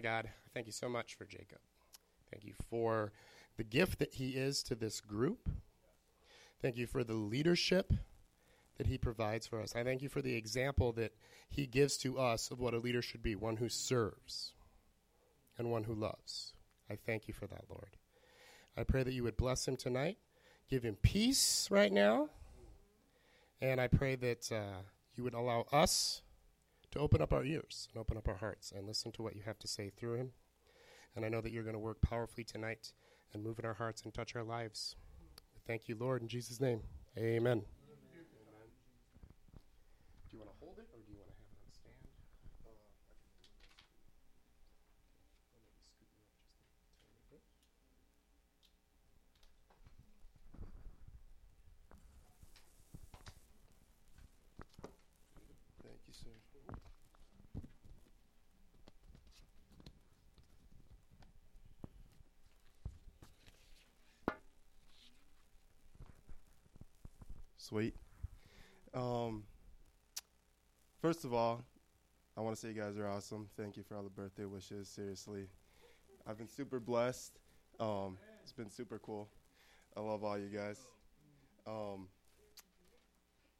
God, thank you so much for Jacob. Thank you for the gift that he is to this group. Thank you for the leadership that he provides for us. I thank you for the example that he gives to us of what a leader should be one who serves and one who loves. I thank you for that, Lord. I pray that you would bless him tonight, give him peace right now, and I pray that uh, you would allow us to open up our ears and open up our hearts and listen to what you have to say through him. And I know that you're going to work powerfully tonight and move in our hearts and touch our lives. Thank you, Lord, in Jesus' name. Amen. Do you want to hold it or do you want to have it on stand? Thank you, sir. Sweet. Um, first of all, I want to say you guys are awesome. Thank you for all the birthday wishes. Seriously, I've been super blessed. Um, it's been super cool. I love all you guys. Um,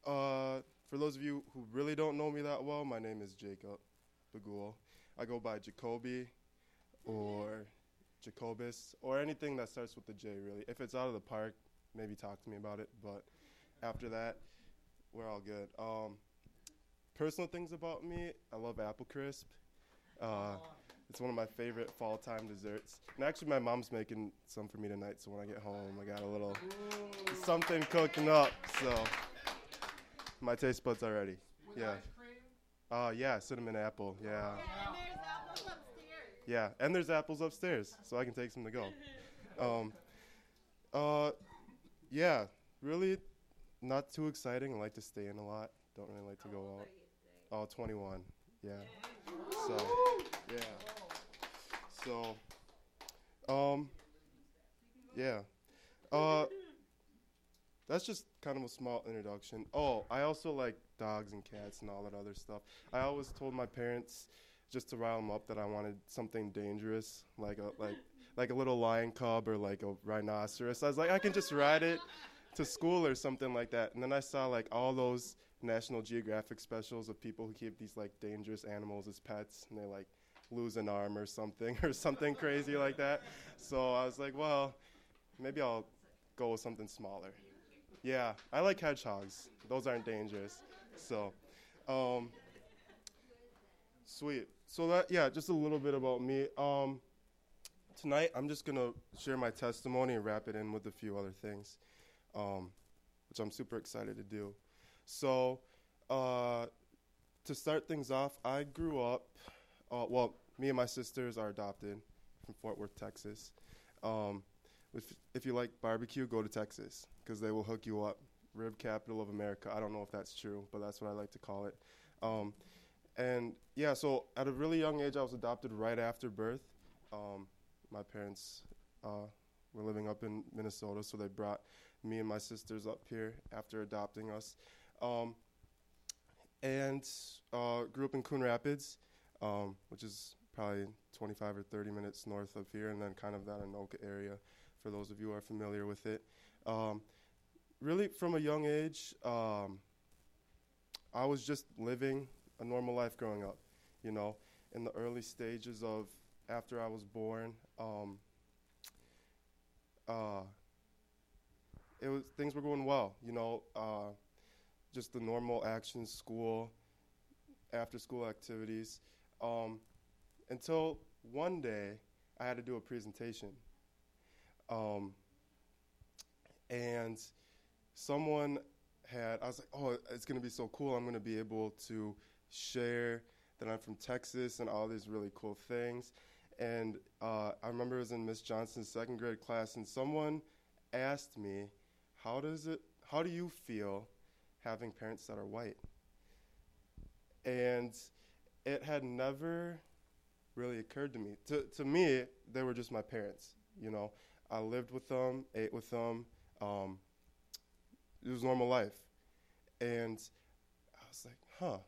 uh, for those of you who really don't know me that well, my name is Jacob Bagul. I go by Jacoby or Jacobus or anything that starts with the J, really. If it's out of the park, maybe talk to me about it. But after that, we're all good. Um, personal things about me I love apple crisp. Uh, it's one of my favorite fall time desserts. And actually, my mom's making some for me tonight, so when I get home, I got a little something cooking up. So my taste buds are ready. Yeah. Uh, yeah, cinnamon apple. Yeah. Yeah, and there's apples upstairs, so I can take some to go. Um, uh, yeah, really not too exciting. I like to stay in a lot. Don't really like to go out. Oh, 21. Yeah. So, yeah. So, um, yeah. Uh, that's just kind of a small introduction. Oh, I also like dogs and cats and all that other stuff. I always told my parents just to rile them up that I wanted something dangerous, like a like like a little lion cub or like a rhinoceros. I was like, I can just ride it to school or something like that. And then I saw like all those National Geographic specials of people who keep these like dangerous animals as pets, and they like lose an arm or something or something crazy like that. So I was like, well, maybe I'll go with something smaller. Yeah, I like hedgehogs. Those aren't dangerous. So, um, sweet. So that yeah, just a little bit about me. Um, tonight I'm just gonna share my testimony and wrap it in with a few other things, um, which I'm super excited to do. So, uh, to start things off, I grew up. Uh, well, me and my sisters are adopted from Fort Worth, Texas. Um, if, if you like barbecue, go to Texas because they will hook you up. Rib capital of America. I don't know if that's true, but that's what I like to call it. Um, and yeah, so at a really young age, I was adopted right after birth. Um, my parents uh, were living up in Minnesota, so they brought me and my sisters up here after adopting us. Um, and uh, grew up in Coon Rapids, um, which is probably 25 or 30 minutes north of here, and then kind of that Anoka area, for those of you who are familiar with it. Um, really, from a young age, um, I was just living a normal life growing up. You know, in the early stages of after I was born, um, uh, it was things were going well. You know, uh, just the normal actions, school, after school activities, um, until one day I had to do a presentation. Um, and someone had, I was like, oh, it's going to be so cool. I'm going to be able to share that I'm from Texas and all these really cool things. And uh, I remember it was in Miss Johnson's second grade class, and someone asked me, how does it, how do you feel having parents that are white? And it had never really occurred to me. To, to me, they were just my parents, you know. I lived with them, ate with them. Um, it was normal life. And I was like, huh,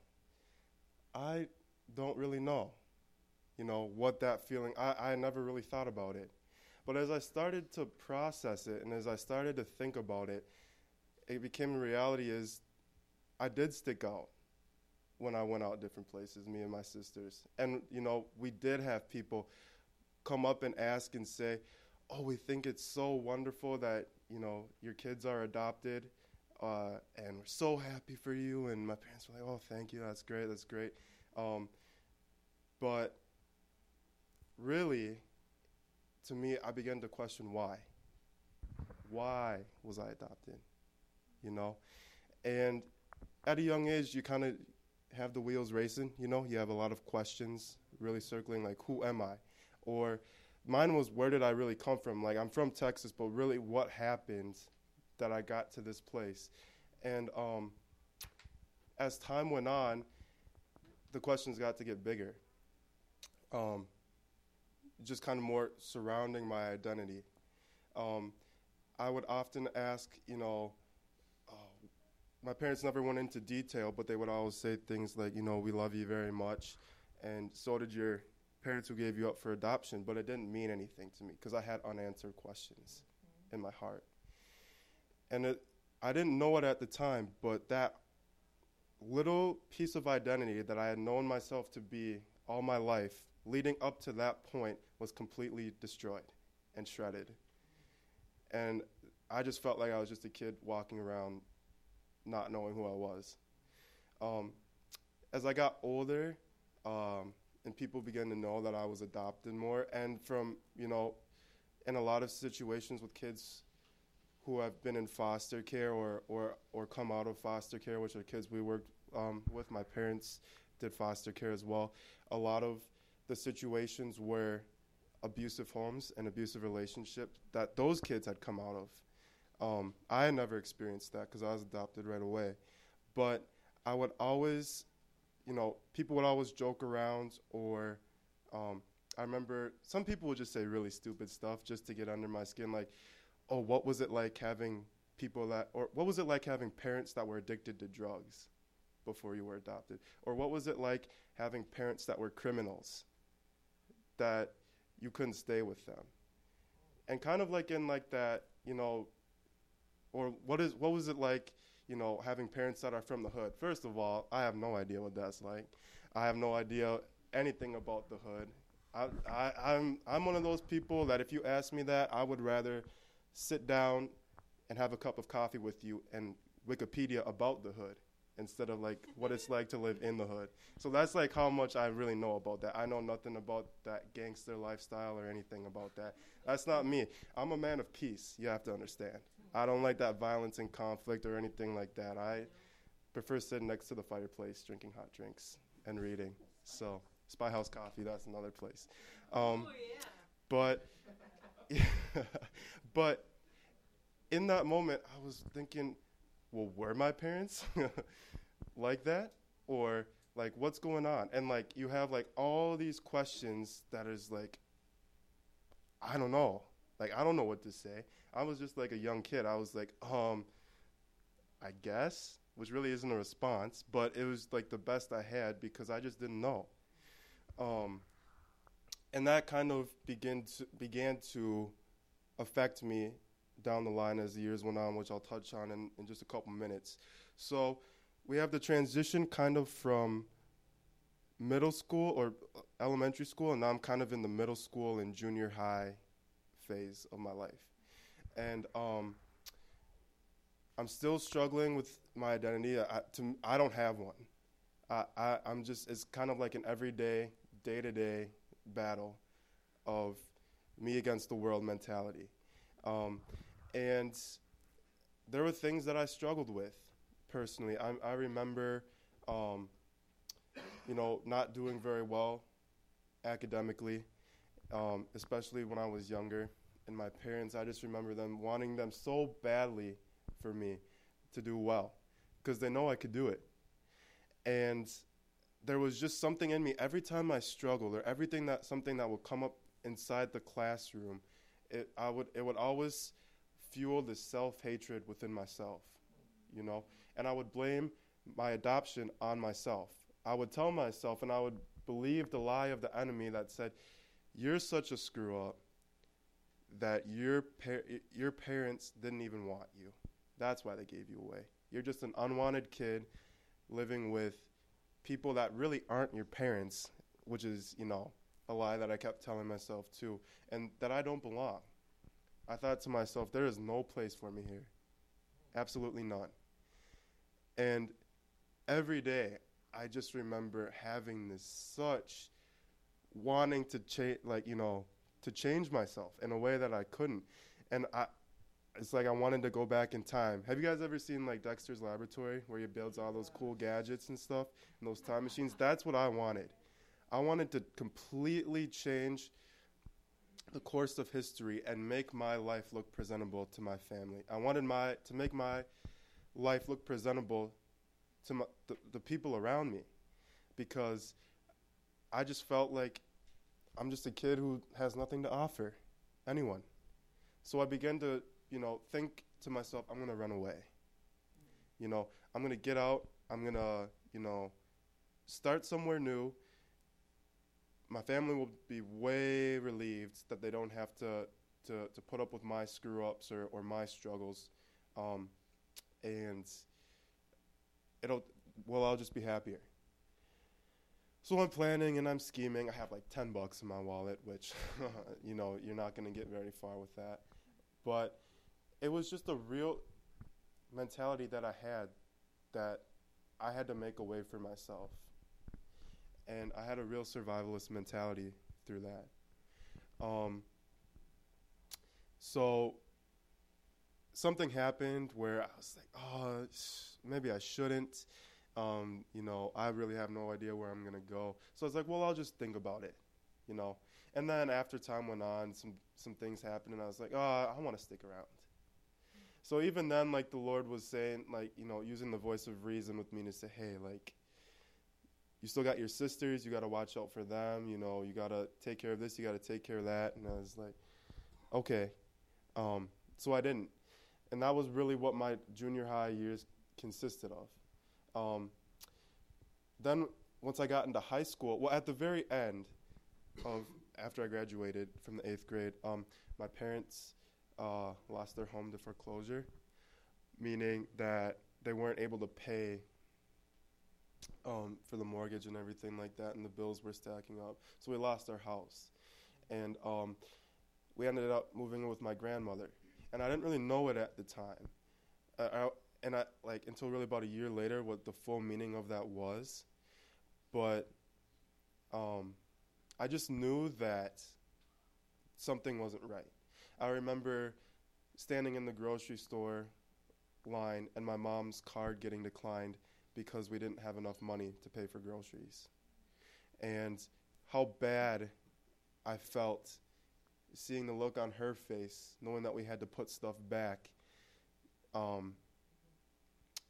I don't really know. you know, what that feeling, I, I never really thought about it. But as I started to process it and as I started to think about it, it became a reality is I did stick out when I went out different places, me and my sisters. And, you know, we did have people come up and ask and say, oh, we think it's so wonderful that, you know, your kids are adopted. Uh, and we're so happy for you. And my parents were like, oh, thank you. That's great. That's great. Um, but really, to me, I began to question why. Why was I adopted? You know? And at a young age, you kind of have the wheels racing, you know? You have a lot of questions really circling, like, who am I? Or mine was, where did I really come from? Like, I'm from Texas, but really, what happened that I got to this place? And um, as time went on, the questions got to get bigger. Um, just kind of more surrounding my identity. Um, I would often ask, you know, uh, my parents never went into detail, but they would always say things like, you know, we love you very much, and so did your parents who gave you up for adoption, but it didn't mean anything to me because I had unanswered questions mm-hmm. in my heart. And it, I didn't know it at the time, but that little piece of identity that I had known myself to be all my life leading up to that point was completely destroyed and shredded. And I just felt like I was just a kid walking around not knowing who I was. Um, as I got older, um, and people began to know that I was adopted more, and from, you know, in a lot of situations with kids who have been in foster care or, or, or come out of foster care, which are kids we worked um, with, my parents did foster care as well. A lot of the situations where abusive homes and abusive relationships that those kids had come out of. Um, I had never experienced that because I was adopted right away. But I would always, you know, people would always joke around, or um, I remember some people would just say really stupid stuff just to get under my skin, like, oh, what was it like having people that, or what was it like having parents that were addicted to drugs before you were adopted? Or what was it like having parents that were criminals that you couldn't stay with them. And kind of like in like that, you know, or what is what was it like, you know, having parents that are from the hood? First of all, I have no idea what that's like. I have no idea anything about the hood. I, I, I'm I'm one of those people that if you ask me that, I would rather sit down and have a cup of coffee with you and Wikipedia about the hood instead of like what it's like to live in the hood. So that's like how much I really know about that. I know nothing about that gangster lifestyle or anything about that. That's not me. I'm a man of peace, you have to understand. I don't like that violence and conflict or anything like that. I prefer sitting next to the fireplace, drinking hot drinks and reading. So, Spy House Coffee, that's another place. Um, oh, yeah. But, but in that moment, I was thinking, well, were my parents like that? Or like what's going on? And like you have like all these questions that is like I don't know. Like I don't know what to say. I was just like a young kid. I was like, um, I guess, which really isn't a response, but it was like the best I had because I just didn't know. Um, and that kind of began to, began to affect me down the line as the years went on, which I'll touch on in, in just a couple minutes. So we have the transition kind of from middle school or elementary school, and now I'm kind of in the middle school and junior high phase of my life. And um, I'm still struggling with my identity. I, to, I don't have one. I, I, I'm just, it's kind of like an everyday, day to day battle of me against the world mentality. Um, and there were things that I struggled with personally. I, I remember, um, you know, not doing very well academically, um, especially when I was younger. And my parents, I just remember them wanting them so badly for me to do well because they know I could do it. And there was just something in me every time I struggled or everything that something that would come up inside the classroom, it I would it would always fuel this self hatred within myself, you know? And I would blame my adoption on myself. I would tell myself, and I would believe the lie of the enemy that said, "You're such a screw up that your par- your parents didn't even want you. That's why they gave you away. You're just an unwanted kid living with people that really aren't your parents, which is, you know, a lie that I kept telling myself too, and that I don't belong. I thought to myself, there is no place for me here. Absolutely not. And every day, I just remember having this such wanting to change, like, you know, to change myself in a way that I couldn't. And I, it's like I wanted to go back in time. Have you guys ever seen like Dexter's Laboratory where he builds all those cool gadgets and stuff and those time machines? That's what I wanted. I wanted to completely change the course of history and make my life look presentable to my family. I wanted my to make my life look presentable to my, the, the people around me because I just felt like I'm just a kid who has nothing to offer anyone. So I began to, you know, think to myself, I'm going to run away. You know, I'm going to get out. I'm going to, you know, start somewhere new. My family will be way relieved that they don't have to, to, to put up with my screw ups or, or my struggles. Um, and it'll, well, I'll just be happier. So I'm planning and I'm scheming. I have like 10 bucks in my wallet, which, you know, you're not going to get very far with that. But it was just a real mentality that I had that I had to make a way for myself. And I had a real survivalist mentality through that. Um, so something happened where I was like, oh, maybe I shouldn't. Um, you know, I really have no idea where I'm gonna go. So I was like, well, I'll just think about it, you know. And then after time went on, some some things happened, and I was like, oh, I want to stick around. So even then, like the Lord was saying, like you know, using the voice of reason with me to say, hey, like, you still got your sisters, you got to watch out for them. You know, you got to take care of this, you got to take care of that. And I was like, okay. Um, so I didn't, and that was really what my junior high years consisted of. Um, then once I got into high school, well, at the very end of after I graduated from the eighth grade, um, my parents uh, lost their home to foreclosure, meaning that they weren't able to pay um, for the mortgage and everything like that, and the bills were stacking up. So we lost our house, and um, we ended up moving in with my grandmother. And I didn't really know it at the time. Uh, I, and I like until really about a year later what the full meaning of that was, but um, I just knew that something wasn't right. I remember standing in the grocery store line and my mom's card getting declined because we didn't have enough money to pay for groceries. And how bad I felt seeing the look on her face, knowing that we had to put stuff back. Um,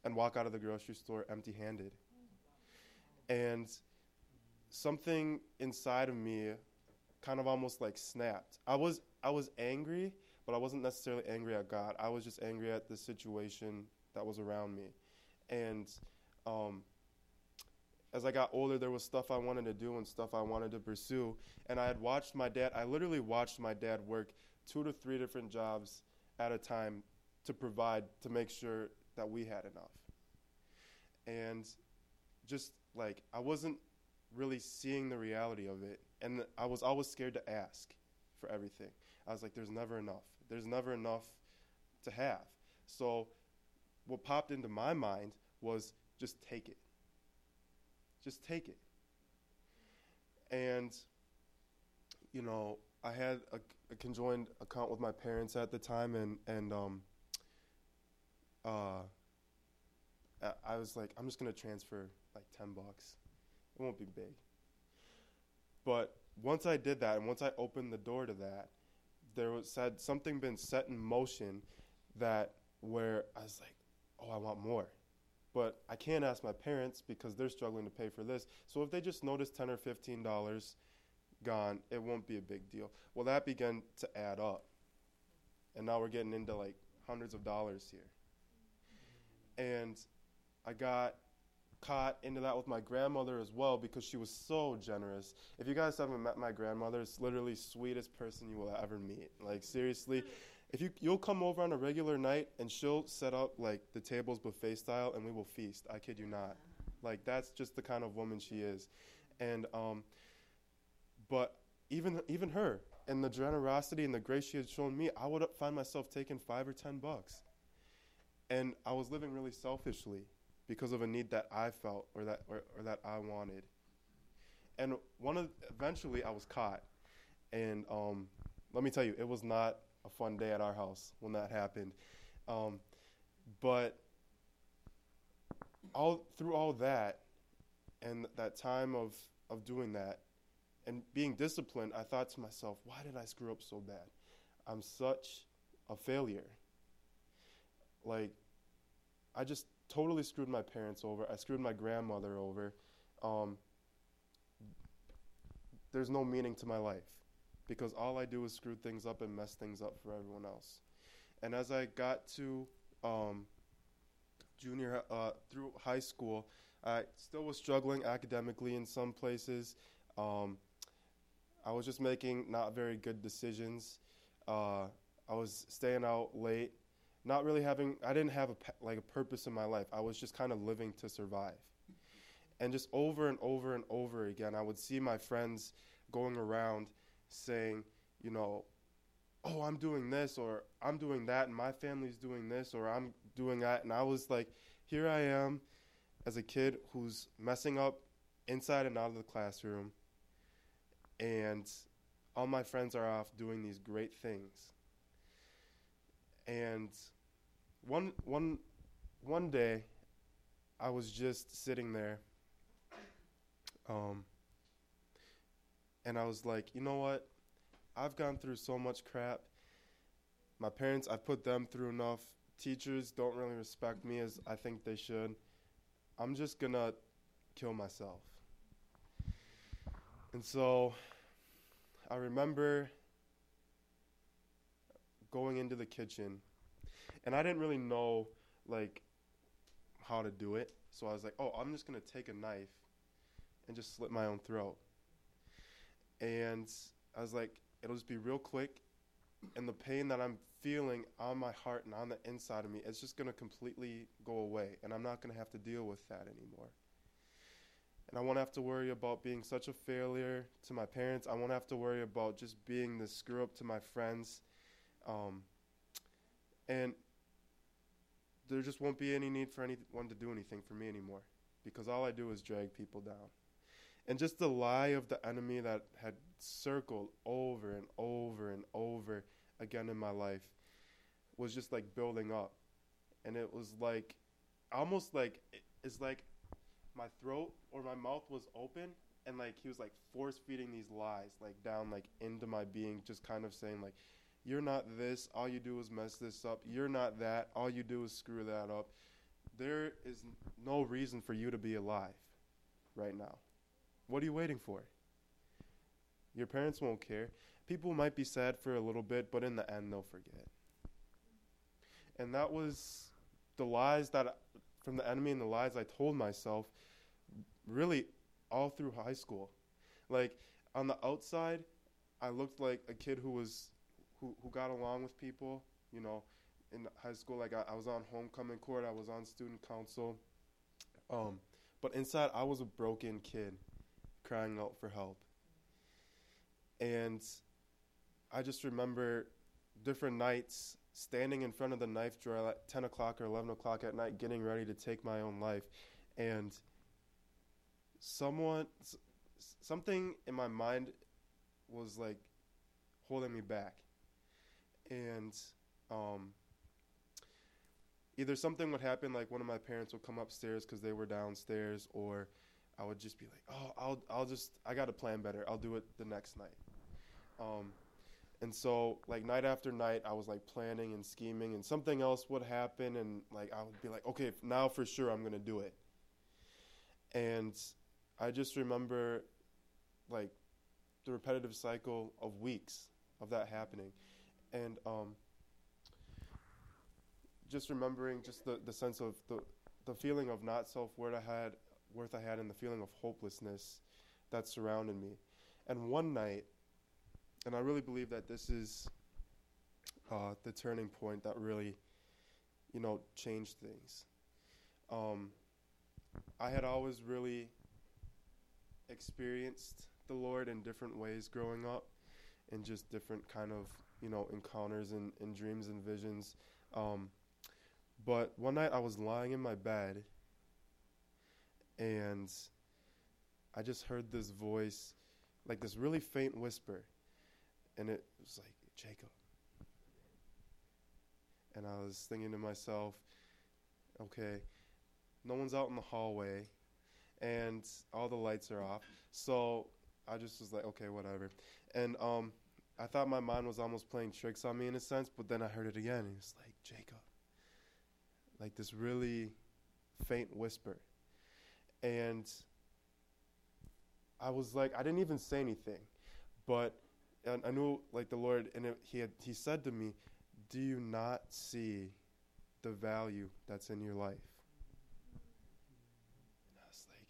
and walk out of the grocery store empty handed. And something inside of me kind of almost like snapped. I was I was angry, but I wasn't necessarily angry at God. I was just angry at the situation that was around me. And um, as I got older, there was stuff I wanted to do and stuff I wanted to pursue. And I had watched my dad, I literally watched my dad work two to three different jobs at a time to provide, to make sure that we had enough. And just like, I wasn't really seeing the reality of it. And I was always scared to ask for everything. I was like, there's never enough. There's never enough to have. So, what popped into my mind was just take it. Just take it. And, you know, I had a, a conjoined account with my parents at the time, and, and um, uh, I was like, I'm just gonna transfer like ten bucks. It won't be big. But once I did that, and once I opened the door to that, there was had something been set in motion that where I was like, oh, I want more. But I can't ask my parents because they're struggling to pay for this. So if they just notice ten or fifteen dollars gone, it won't be a big deal. Well, that began to add up, and now we're getting into like hundreds of dollars here. And I got caught into that with my grandmother as well because she was so generous. If you guys haven't met my grandmother, it's literally sweetest person you will ever meet. Like seriously, if you you'll come over on a regular night and she'll set up like the tables buffet style and we will feast. I kid you not. Like that's just the kind of woman she is. And um but even even her and the generosity and the grace she had shown me, I would find myself taking 5 or 10 bucks. And I was living really selfishly because of a need that I felt or that or, or that I wanted. And one of eventually I was caught, and um, let me tell you, it was not a fun day at our house when that happened. Um, but all through all that, and that time of of doing that, and being disciplined, I thought to myself, why did I screw up so bad? I'm such a failure. Like, I just totally screwed my parents over. I screwed my grandmother over. Um, there's no meaning to my life because all I do is screw things up and mess things up for everyone else. And as I got to um, junior uh, through high school, I still was struggling academically in some places. Um, I was just making not very good decisions. Uh, I was staying out late not really having I didn't have a like a purpose in my life. I was just kind of living to survive. And just over and over and over again, I would see my friends going around saying, you know, oh, I'm doing this or I'm doing that and my family's doing this or I'm doing that and I was like, here I am as a kid who's messing up inside and out of the classroom and all my friends are off doing these great things. And one one one day I was just sitting there um and I was like, "You know what? I've gone through so much crap. My parents, I've put them through enough. Teachers don't really respect me as I think they should. I'm just going to kill myself." And so I remember going into the kitchen, and I didn't really know like how to do it. So I was like, "Oh, I'm just gonna take a knife and just slit my own throat." And I was like, "It'll just be real quick, and the pain that I'm feeling on my heart and on the inside of me, it's just gonna completely go away, and I'm not gonna have to deal with that anymore." and I won't have to worry about being such a failure to my parents. I won't have to worry about just being the screw up to my friends. Um, and there just won't be any need for anyone to do anything for me anymore because all I do is drag people down. And just the lie of the enemy that had circled over and over and over again in my life was just like building up. And it was like almost like it's like my throat or my mouth was open and like he was like force feeding these lies like down like into my being just kind of saying like you're not this. All you do is mess this up. You're not that. All you do is screw that up. There is no reason for you to be alive right now. What are you waiting for? Your parents won't care. People might be sad for a little bit, but in the end, they'll forget. And that was the lies that from the enemy and the lies I told myself really all through high school. Like on the outside, I looked like a kid who was who who got along with people. You know, in high school, like I, I was on homecoming court, I was on student council. Um, but inside, I was a broken kid, crying out for help. And I just remember different nights standing in front of the knife drawer at 10 o'clock or 11 o'clock at night, getting ready to take my own life. And someone, something in my mind was like holding me back and um, either something would happen, like one of my parents would come upstairs because they were downstairs, or I would just be like, "Oh, I'll, I'll just, I got to plan better. I'll do it the next night." Um, and so, like night after night, I was like planning and scheming, and something else would happen, and like I would be like, "Okay, now for sure, I'm gonna do it." And I just remember, like, the repetitive cycle of weeks of that happening and um, just remembering just the, the sense of the, the feeling of not self worth I had worth I had and the feeling of hopelessness that surrounded me. And one night, and I really believe that this is uh, the turning point that really, you know, changed things. Um, I had always really experienced the Lord in different ways growing up, in just different kind of you know encounters and, and dreams and visions. Um, but one night I was lying in my bed, and I just heard this voice, like this really faint whisper, and it was like Jacob. And I was thinking to myself, okay, no one's out in the hallway, and all the lights are off, so I just was like, okay, whatever. And um, I thought my mind was almost playing tricks on me in a sense, but then I heard it again, and it was like Jacob, like this really faint whisper, and I was like, I didn't even say anything, but I knew like the Lord, and it, he had He said to me, "Do you not see the value that's in your life?" And I was like,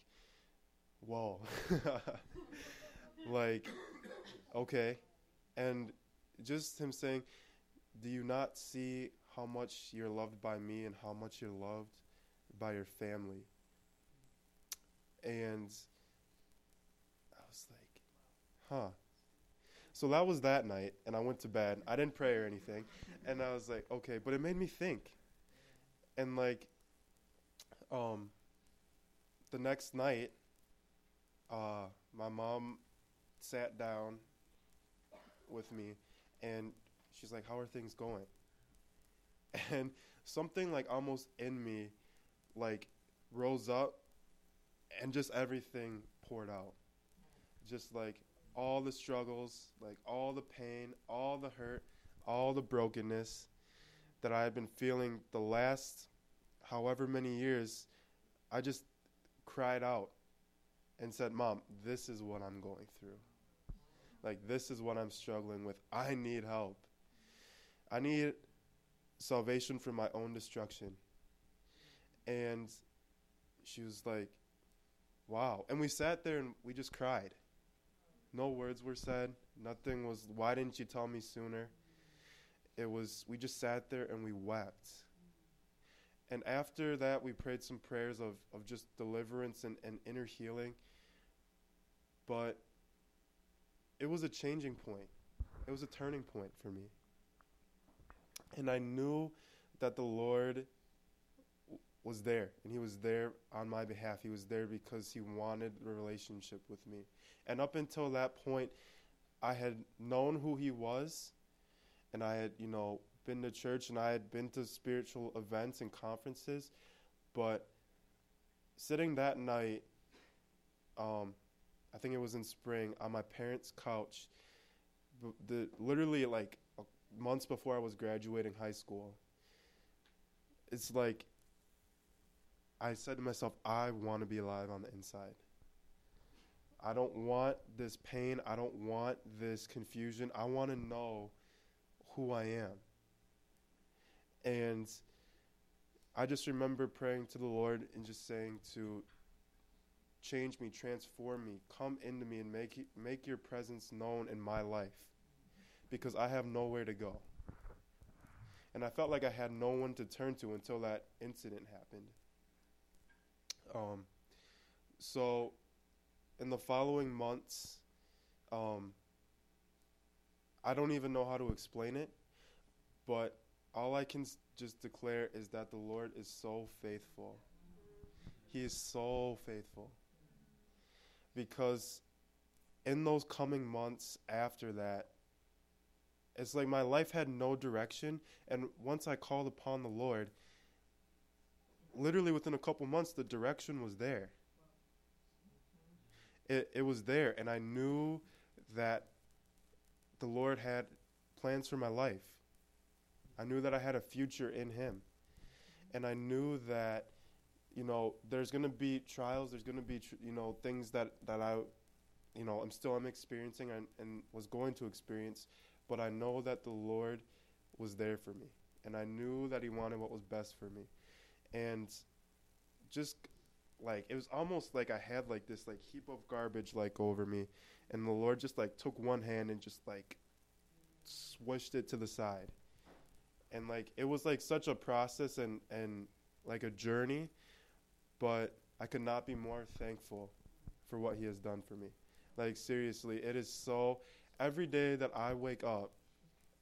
"Whoa." like okay and just him saying do you not see how much you're loved by me and how much you're loved by your family i was like huh. So that was that night and i went to bed. I didn't pray or anything and i was like okay but it made me think. And like um the next night uh my mom sat down with me and she's like, How are things going? And something like almost in me like rose up and just everything poured out. Just like all the struggles, like all the pain, all the hurt, all the brokenness that I had been feeling the last however many years, I just cried out and said, Mom, this is what I'm going through. Like, this is what I'm struggling with. I need help. I need salvation from my own destruction. And she was like, wow. And we sat there and we just cried. No words were said. Nothing was, why didn't you tell me sooner? It was, we just sat there and we wept. And after that, we prayed some prayers of, of just deliverance and, and inner healing. But it was a changing point. It was a turning point for me. And I knew that the Lord was there and he was there on my behalf. He was there because he wanted a relationship with me. And up until that point, I had known who he was and I had, you know, been to church and I had been to spiritual events and conferences, but sitting that night um, I think it was in spring on my parents' couch. The, literally like months before I was graduating high school. It's like I said to myself, I want to be alive on the inside. I don't want this pain. I don't want this confusion. I want to know who I am. And I just remember praying to the Lord and just saying to change me, transform me, come into me, and make, make your presence known in my life because I have nowhere to go. And I felt like I had no one to turn to until that incident happened. Um, so, in the following months, um, I don't even know how to explain it, but all I can just declare is that the Lord is so faithful. He is so faithful because in those coming months after that, it's like my life had no direction. And once I called upon the Lord, literally within a couple months, the direction was there. It, it was there. And I knew that the Lord had plans for my life. I knew that I had a future in Him. And I knew that you know, there's going to be trials. There's going to be, tr- you know, things that, that I, you know, I'm still I'm experiencing and, and was going to experience. But I know that the Lord was there for me. And I knew that He wanted what was best for me. And just like it was almost like I had like this like heap of garbage like over me, and the Lord just like took one hand and just like swished it to the side, and like it was like such a process and and like a journey, but I could not be more thankful for what He has done for me. Like seriously, it is so. Every day that I wake up,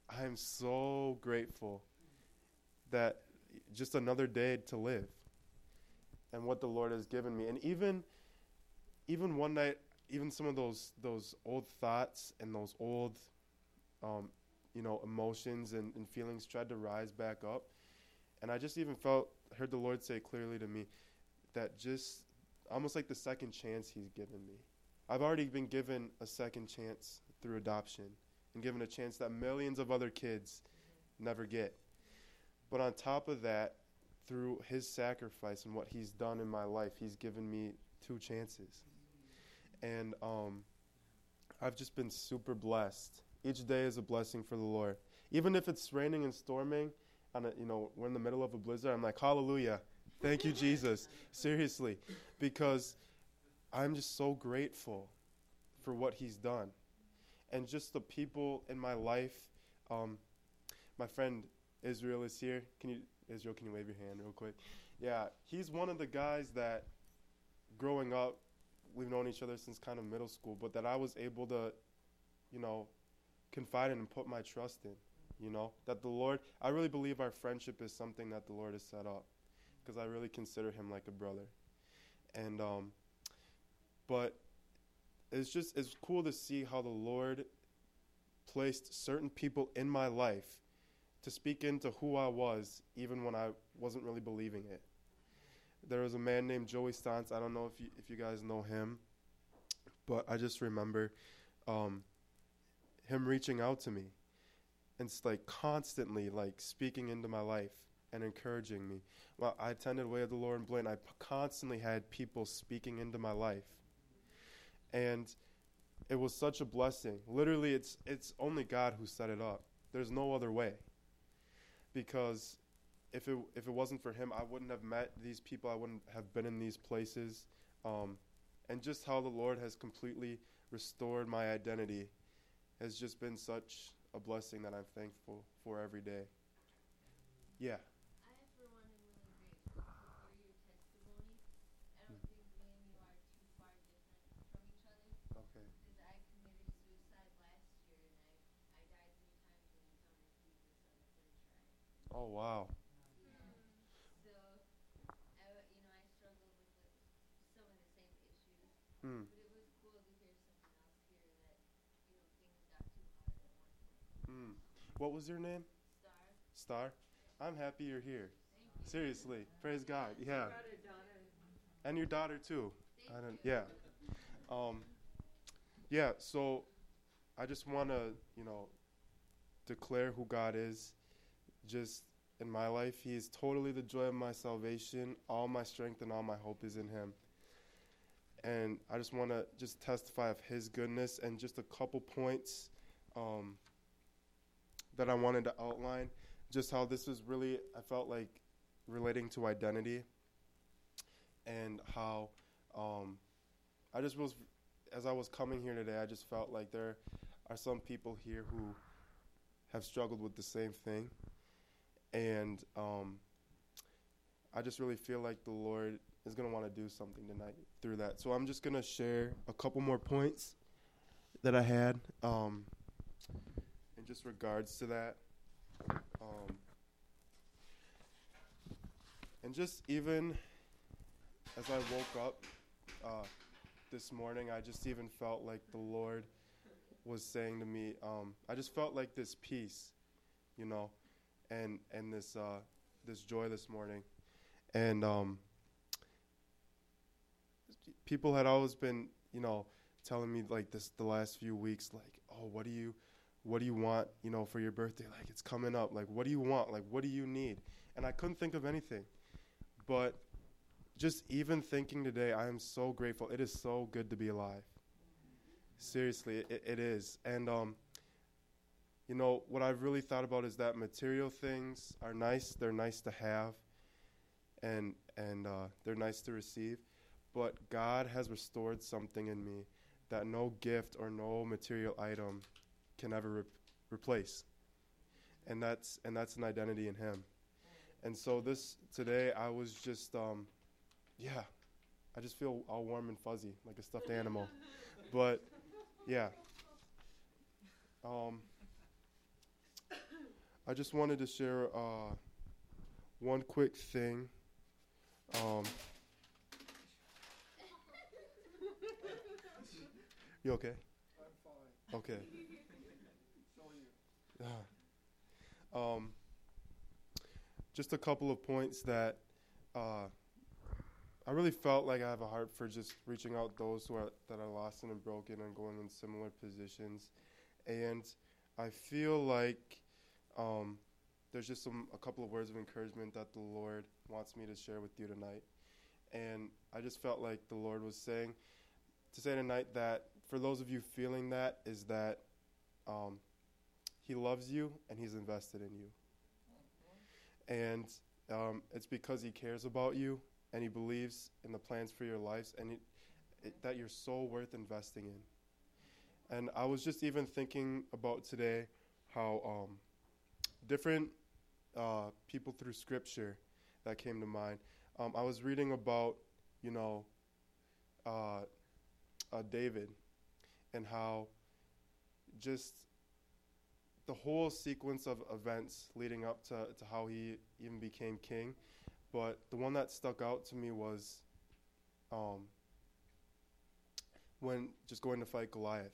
I am so grateful that just another day to live and what the Lord has given me. And even even one night, even some of those those old thoughts and those old um, you know, emotions and, and feelings tried to rise back up. And I just even felt heard the Lord say clearly to me that just almost like the second chance he's given me. I've already been given a second chance through adoption and given a chance that millions of other kids never get. But on top of that, through his sacrifice and what he's done in my life, he's given me two chances. And um, I've just been super blessed. Each day is a blessing for the Lord. Even if it's raining and storming, and you know we're in the middle of a blizzard, I'm like, Hallelujah, thank you, Jesus. Seriously, because I'm just so grateful for what He's done, and just the people in my life. Um, my friend Israel is here. Can you Israel, can you wave your hand real quick? Yeah, he's one of the guys that growing up, we've known each other since kind of middle school, but that I was able to, you know, confide in and put my trust in. You know, that the Lord, I really believe our friendship is something that the Lord has set up because I really consider him like a brother. And, um, but it's just, it's cool to see how the Lord placed certain people in my life to speak into who I was, even when I wasn't really believing it. There was a man named Joey Stantz. I don't know if you, if you guys know him, but I just remember um, him reaching out to me and like constantly like speaking into my life and encouraging me. Well, I attended Way of the Lord in Blaine. I p- constantly had people speaking into my life, and it was such a blessing. Literally, it's it's only God who set it up. There's no other way because if it if it wasn't for him, I wouldn't have met these people. I wouldn't have been in these places, um, and just how the Lord has completely restored my identity has just been such a blessing that I'm thankful for every day. Yeah. Oh wow. Yeah. So, I, you know, I struggled with some of the same issues, Mm. but it was cool to hear someone else here that, you know, things got too hard at wow. point. Mm. What was your name? Star, Star. I'm happy you're here. you. Seriously, praise God. Yeah. And your daughter too. Thank I don't. you. Yeah. Um. Yeah. So, I just want to, you know, declare who God is. Just in my life, He is totally the joy of my salvation. All my strength and all my hope is in Him. And I just want to just testify of His goodness and just a couple points um, that I wanted to outline. Just how this is really, I felt like relating to identity and how um, I just was, as I was coming here today, I just felt like there are some people here who have struggled with the same thing. And um, I just really feel like the Lord is going to want to do something tonight through that. So I'm just going to share a couple more points that I had um, in just regards to that. Um, and just even as I woke up uh, this morning, I just even felt like the Lord was saying to me, um, I just felt like this peace, you know, and and this uh, this joy this morning, and um, people had always been, you know, telling me like this the last few weeks, like, oh, what do you, what do you want, you know, for your birthday? Like it's coming up. Like what do you want? Like what do you need? And I couldn't think of anything, but just even thinking today, I am so grateful. It is so good to be alive. Seriously, it, it is. And, um, you know, what I've really thought about is that material things are nice. They're nice to have, and and uh, they're nice to receive. but God has restored something in me that no gift or no material item can ever re- replace. And that's and that's an identity in him. And so this today I was just um yeah, I just feel all warm and fuzzy like a stuffed animal. But yeah. Um I just wanted to share uh one quick thing. Um You okay? I'm fine. Okay. Yeah. Um, just a couple of points that uh, I really felt like I have a heart for just reaching out those who are that are lost and broken and going in similar positions, and I feel like um, there's just some a couple of words of encouragement that the Lord wants me to share with you tonight, and I just felt like the Lord was saying to say tonight that for those of you feeling that is that um, He loves you and He's invested in you. And um, it's because He cares about you and He believes in the plans for your lives and it, it, that you're so worth investing in. And I was just even thinking about today how um, different uh, people through Scripture that came to mind. Um, I was reading about, you know, uh, uh, David and how just the whole sequence of events leading up to, to how he even became king. But the one that stuck out to me was um, when just going to fight Goliath.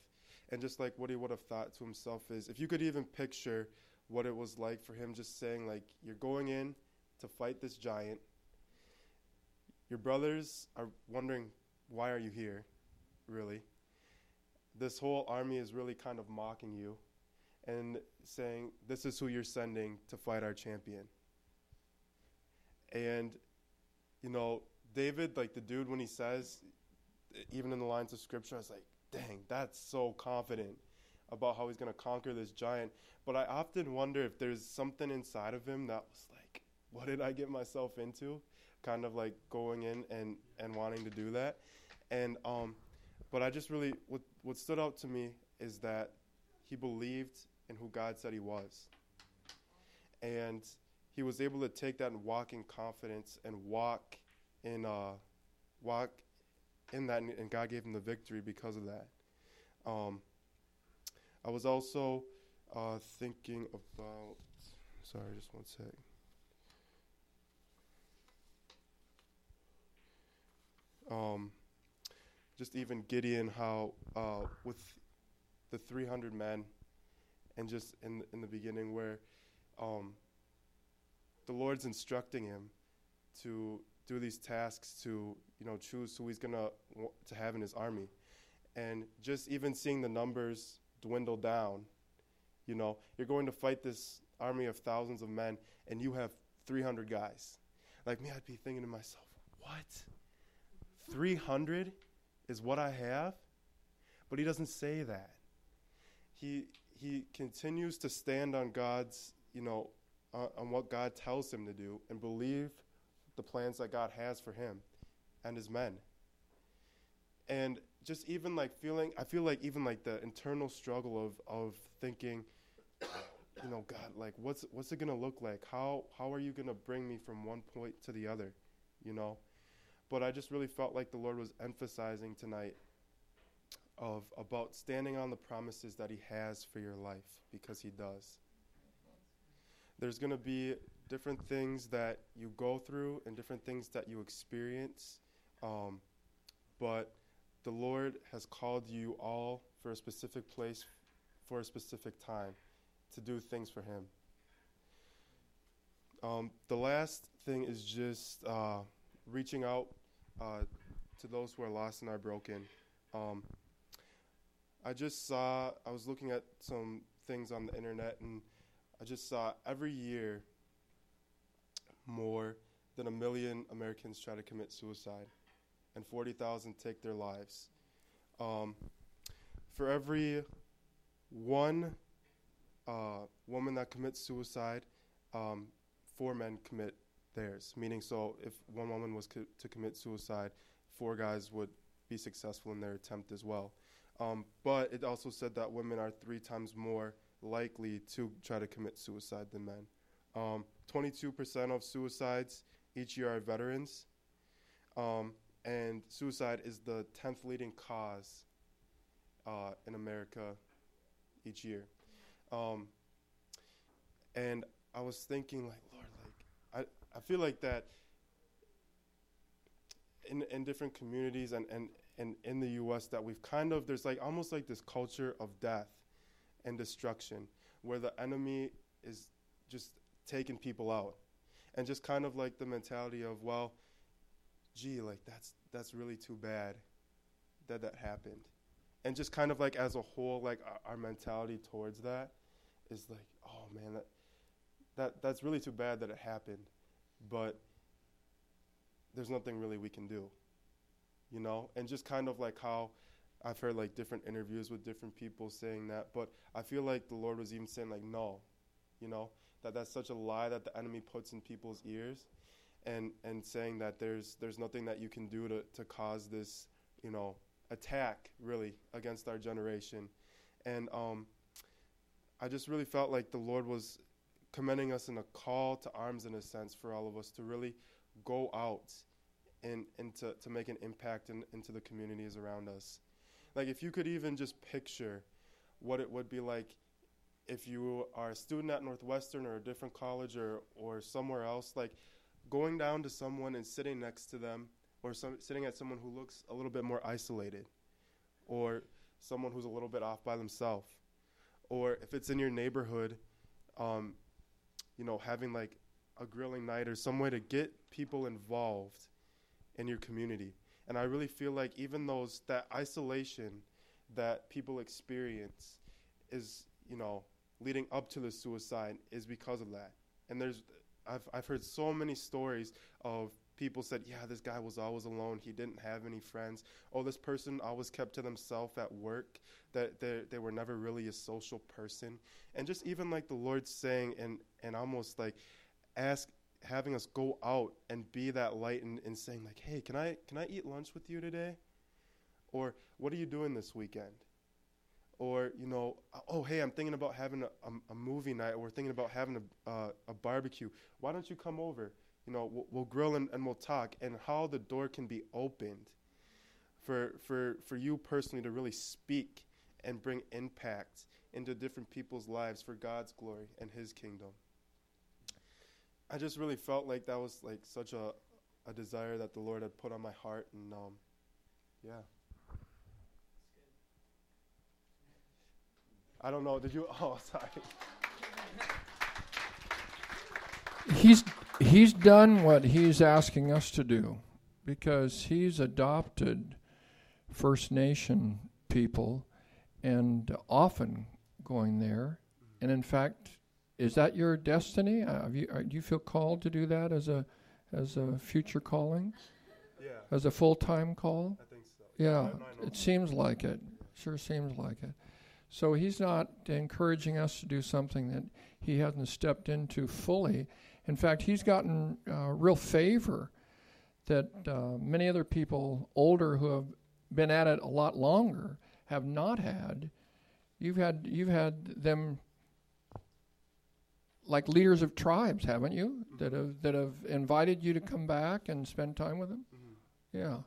And just like what he would have thought to himself is if you could even picture what it was like for him just saying, like, you're going in to fight this giant. Your brothers are wondering, why are you here, really? this whole army is really kind of mocking you and saying, This is who you're sending to fight our champion. And, you know, David, like the dude, when he says, even in the lines of scripture, I was like, dang, that's so confident about how he's going to conquer this giant. But I often wonder if there's something inside of him that was like, what did I get myself into? Kind of like going in and, and wanting to do that. And um, but I just really, what, what stood out to me is that he believed in who God said he was. And he was able to take that and walk in confidence and walk in, uh, walk in that, and God gave him the victory because of that. Um, I was also uh, thinking about, sorry, just one sec. Um, just even Gideon, how uh, with the 300 men, and just in in the beginning where um, the Lord's instructing him to do these tasks to you know choose who he's gonna to have in his army, and just even seeing the numbers dwindle down, you know you're going to fight this army of thousands of men, and you have 300 guys. Like me, I'd be thinking to myself, what? 300? is what I have. But he doesn't say that. He he continues to stand on God's, you know, uh, on what God tells him to do and believe the plans that God has for him and his men. And just even like feeling, I feel like even like the internal struggle of of thinking, you know, God, like what's what's it gonna look like? How how are you gonna bring me from one point to the other? You know, but I just really felt like the Lord was emphasizing tonight of about standing on the promises that he has for your life because he does. There's going to be different things that you go through and different things that you experience. Um, but the Lord has called you all for a specific place for a specific time to do things for Him. Um, the last thing is just uh, reaching out uh, to those who are lost and are broken. Um, I just saw, I was looking at some things on the internet, and I just saw every year more than a million Americans try to commit suicide, and 40,000 take their lives. Um, for every one uh, woman that commits suicide, um, four men commit theirs. Meaning, so if one woman was co- to commit suicide, four guys would be successful in their attempt as well. Um, but it also said that women are three times more likely to try to commit suicide than men. Um, 22% of suicides each year are veterans, um, and suicide is the 10th leading cause uh, in America each year. Um, and I was thinking, like, Lord, like, I, I feel like that in, in different communities and, and, and in the U.S. that we've kind of, there's like almost like this culture of death and destruction where the enemy is just taking people out. And just kind of like the mentality of, well, gee, like that's that's really too bad that that happened. And just kind of like as a whole, like our, our mentality towards that is like, oh man, that that that's really too bad that it happened. But there's nothing really we can do. You know? And just kind of like how I've heard like different interviews with different people saying that, but I feel like the Lord was even saying like no, you know, that that's such a lie that the enemy puts in people's ears, and and saying that there's there's nothing that you can do to to cause this, you know, attack really against our generation, and um, I just really felt like the Lord was commending us in a call to arms in a sense for all of us to really go out and and to, to make an impact in, into the communities around us. Like if you could even just picture what it would be like if you are a student at Northwestern or a different college or, or somewhere else, like going down to someone and sitting next to them or some, sitting at someone who looks a little bit more isolated or someone who's a little bit off by themselves. Or if it's in your neighborhood, um, you know, having like a grilling night or some way to get people involved in your community. And I really feel like even those that isolation that people experience is, you know, leading up to the suicide is because of that. And there's I've I've heard so many stories of people said, "Yeah, this guy was always alone. He didn't have any friends. Oh, this person always kept to themselves at work. That they they were never really a social person." And just even like the Lord saying and and almost like ask having us go out and be that light and, and saying like, "Hey, can I can I eat lunch with you today?" Or, "What are you doing this weekend?" Or you know, oh hey, I'm thinking about having a, a, a movie night, or we're thinking about having a, uh, a barbecue. Why don't you come over? You know, we'll, we'll grill and, and we'll talk, and how the door can be opened for for for you personally to really speak and bring impact into different people's lives for God's glory and His kingdom. I just really felt like that was like such a a desire that the Lord had put on my heart, and um, yeah. I don't know. Did you? Oh, sorry. He's he's done what he's asking us to do because he's adopted First Nation people and often going there. And in fact, is that your destiny? Uh, you, are, do you feel called to do that as a as a future calling? Yeah. As a full time call? I think so. Yeah, it seems like it. Sure seems like it. So he's not encouraging us to do something that he hasn't stepped into fully. In fact, he's gotten uh, real favor that uh, many other people older who have been at it a lot longer have not had. You've had you've had them like leaders of tribes, haven't you? That have that have invited you to come back and spend time with them. Mhm. Yeah.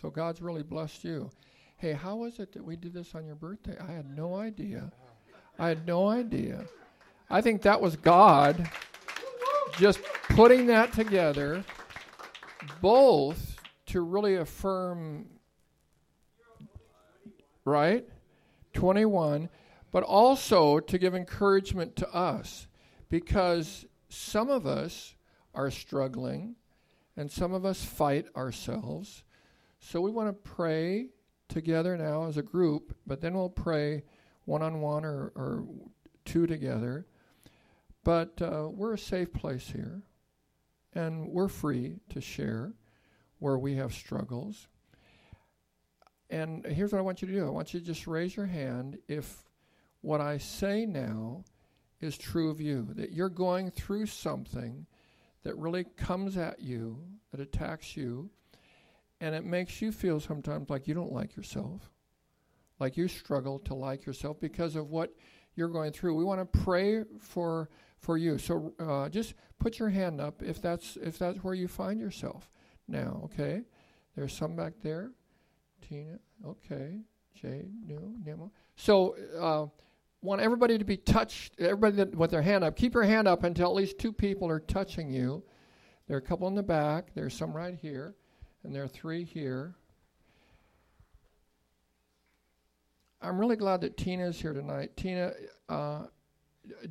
So God's really blessed you. Hey, how was it that we did this on your birthday? I had no idea. I had no idea. I think that was God just putting that together, both to really affirm, right? 21, but also to give encouragement to us because some of us are struggling and some of us fight ourselves. So we want to pray together now as a group, but then we'll pray one on one or, or two together. But uh, we're a safe place here, and we're free to share where we have struggles. And here's what I want you to do I want you to just raise your hand if what I say now is true of you, that you're going through something that really comes at you, that attacks you, and it makes you feel sometimes like you don't like yourself, like you struggle to like yourself because of what you're going through. We want to pray for for you. So uh, just put your hand up if that's if that's where you find yourself now. Okay, there's some back there. Tina, okay, Jade, no, Nemo. So uh, want everybody to be touched. Everybody that, with their hand up, keep your hand up until at least two people are touching you. There are a couple in the back. There's some right here, and there are three here. I'm really glad that Tina is here tonight. Tina, uh,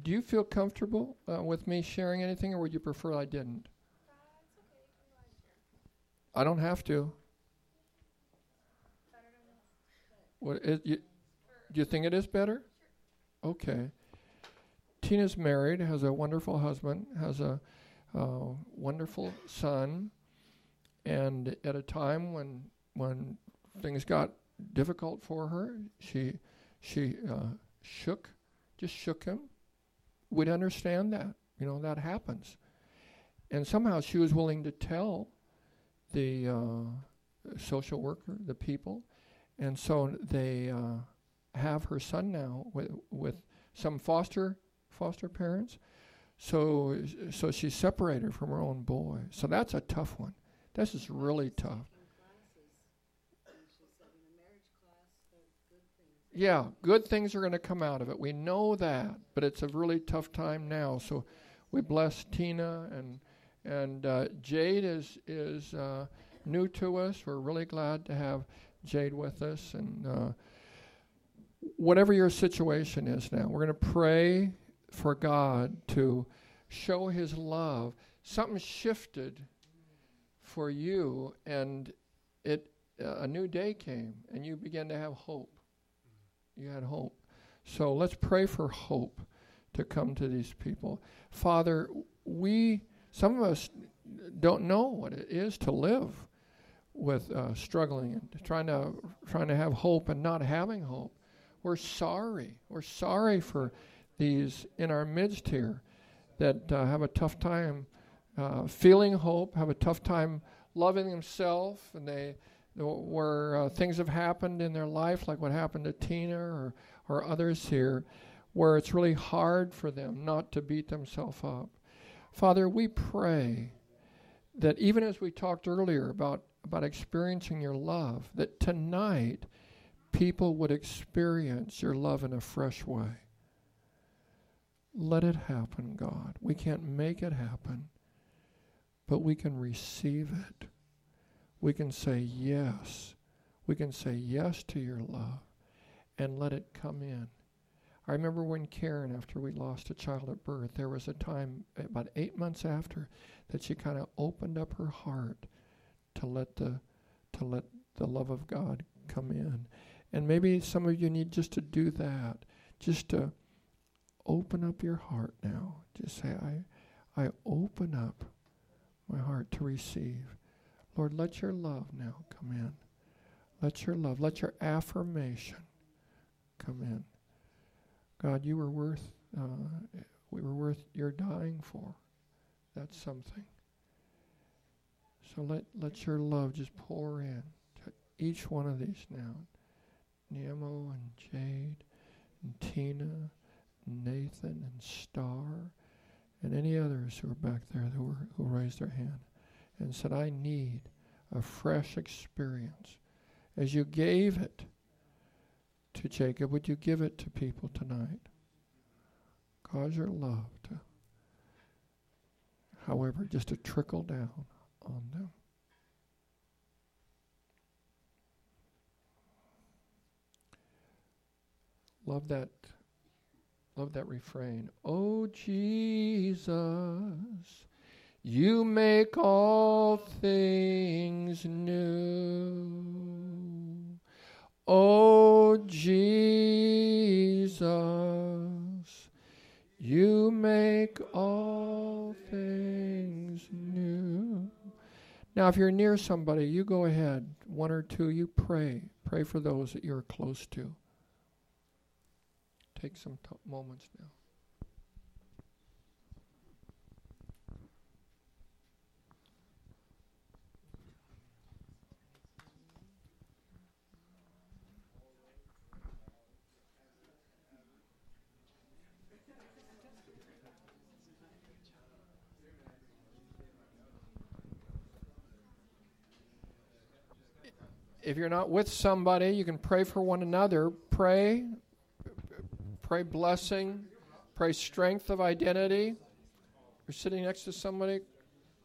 do you feel comfortable uh, with me sharing anything, or would you prefer I didn't? I don't have to. What is, you, do you think it is better? Okay. Tina's married, has a wonderful husband, has a uh, wonderful son, and at a time when when things got difficult for her, she she uh, shook, just shook him. We'd understand that, you know, that happens, and somehow she was willing to tell the uh, social worker, the people, and so they uh, have her son now with with some foster foster parents. So so she's separated from her own boy. So that's a tough one. This is really tough. Yeah, good things are going to come out of it. We know that, but it's a really tough time now. So we bless Tina and and uh, Jade is is uh, new to us. We're really glad to have Jade with us and. Uh, whatever your situation is now, we're going to pray for God to show His love. Something shifted for you, and it uh, a new day came, and you began to have hope. You had hope. So let's pray for hope to come to these people. Father, we some of us don't know what it is to live with uh, struggling and trying to trying to have hope and not having hope. We're sorry. We're sorry for these in our midst here that uh, have a tough time uh, feeling hope, have a tough time loving themselves, and they where uh, things have happened in their life, like what happened to Tina or or others here, where it's really hard for them not to beat themselves up. Father, we pray that even as we talked earlier about about experiencing your love, that tonight people would experience your love in a fresh way. Let it happen, God. We can't make it happen, but we can receive it. We can say yes. We can say yes to your love and let it come in. I remember when Karen, after we lost a child at birth, there was a time about eight months after that she kind of opened up her heart to let the to let the love of God come in. And maybe some of you need just to do that, just to open up your heart now. Just say, I, I open up my heart to receive. Lord, let your love now come in. Let your love, let your affirmation come in. God, you were worth, uh, we were worth your dying for. That's something. So let, let your love just pour in to each one of these now. Nemo and Jade and Tina, and Nathan and Star, and any others who are back there who, were, who raised their hand and said, I need a fresh experience. As you gave it to Jacob, would you give it to people tonight? Cause your love to, however, just to trickle down on them. Love that. Love that refrain. Oh Jesus, you make all things new. Oh Jesus, you make all things new. Now, if you're near somebody, you go ahead. One or two, you pray. Pray for those that you're close to take some t- moments now. if you're not with somebody, you can pray for one another. Pray pray blessing, pray strength of identity. You're sitting next to somebody,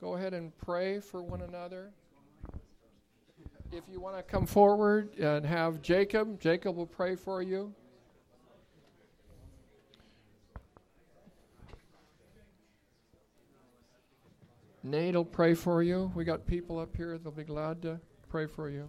go ahead and pray for one another. If you want to come forward and have Jacob, Jacob will pray for you. Nate will pray for you. We got people up here, they'll be glad to pray for you.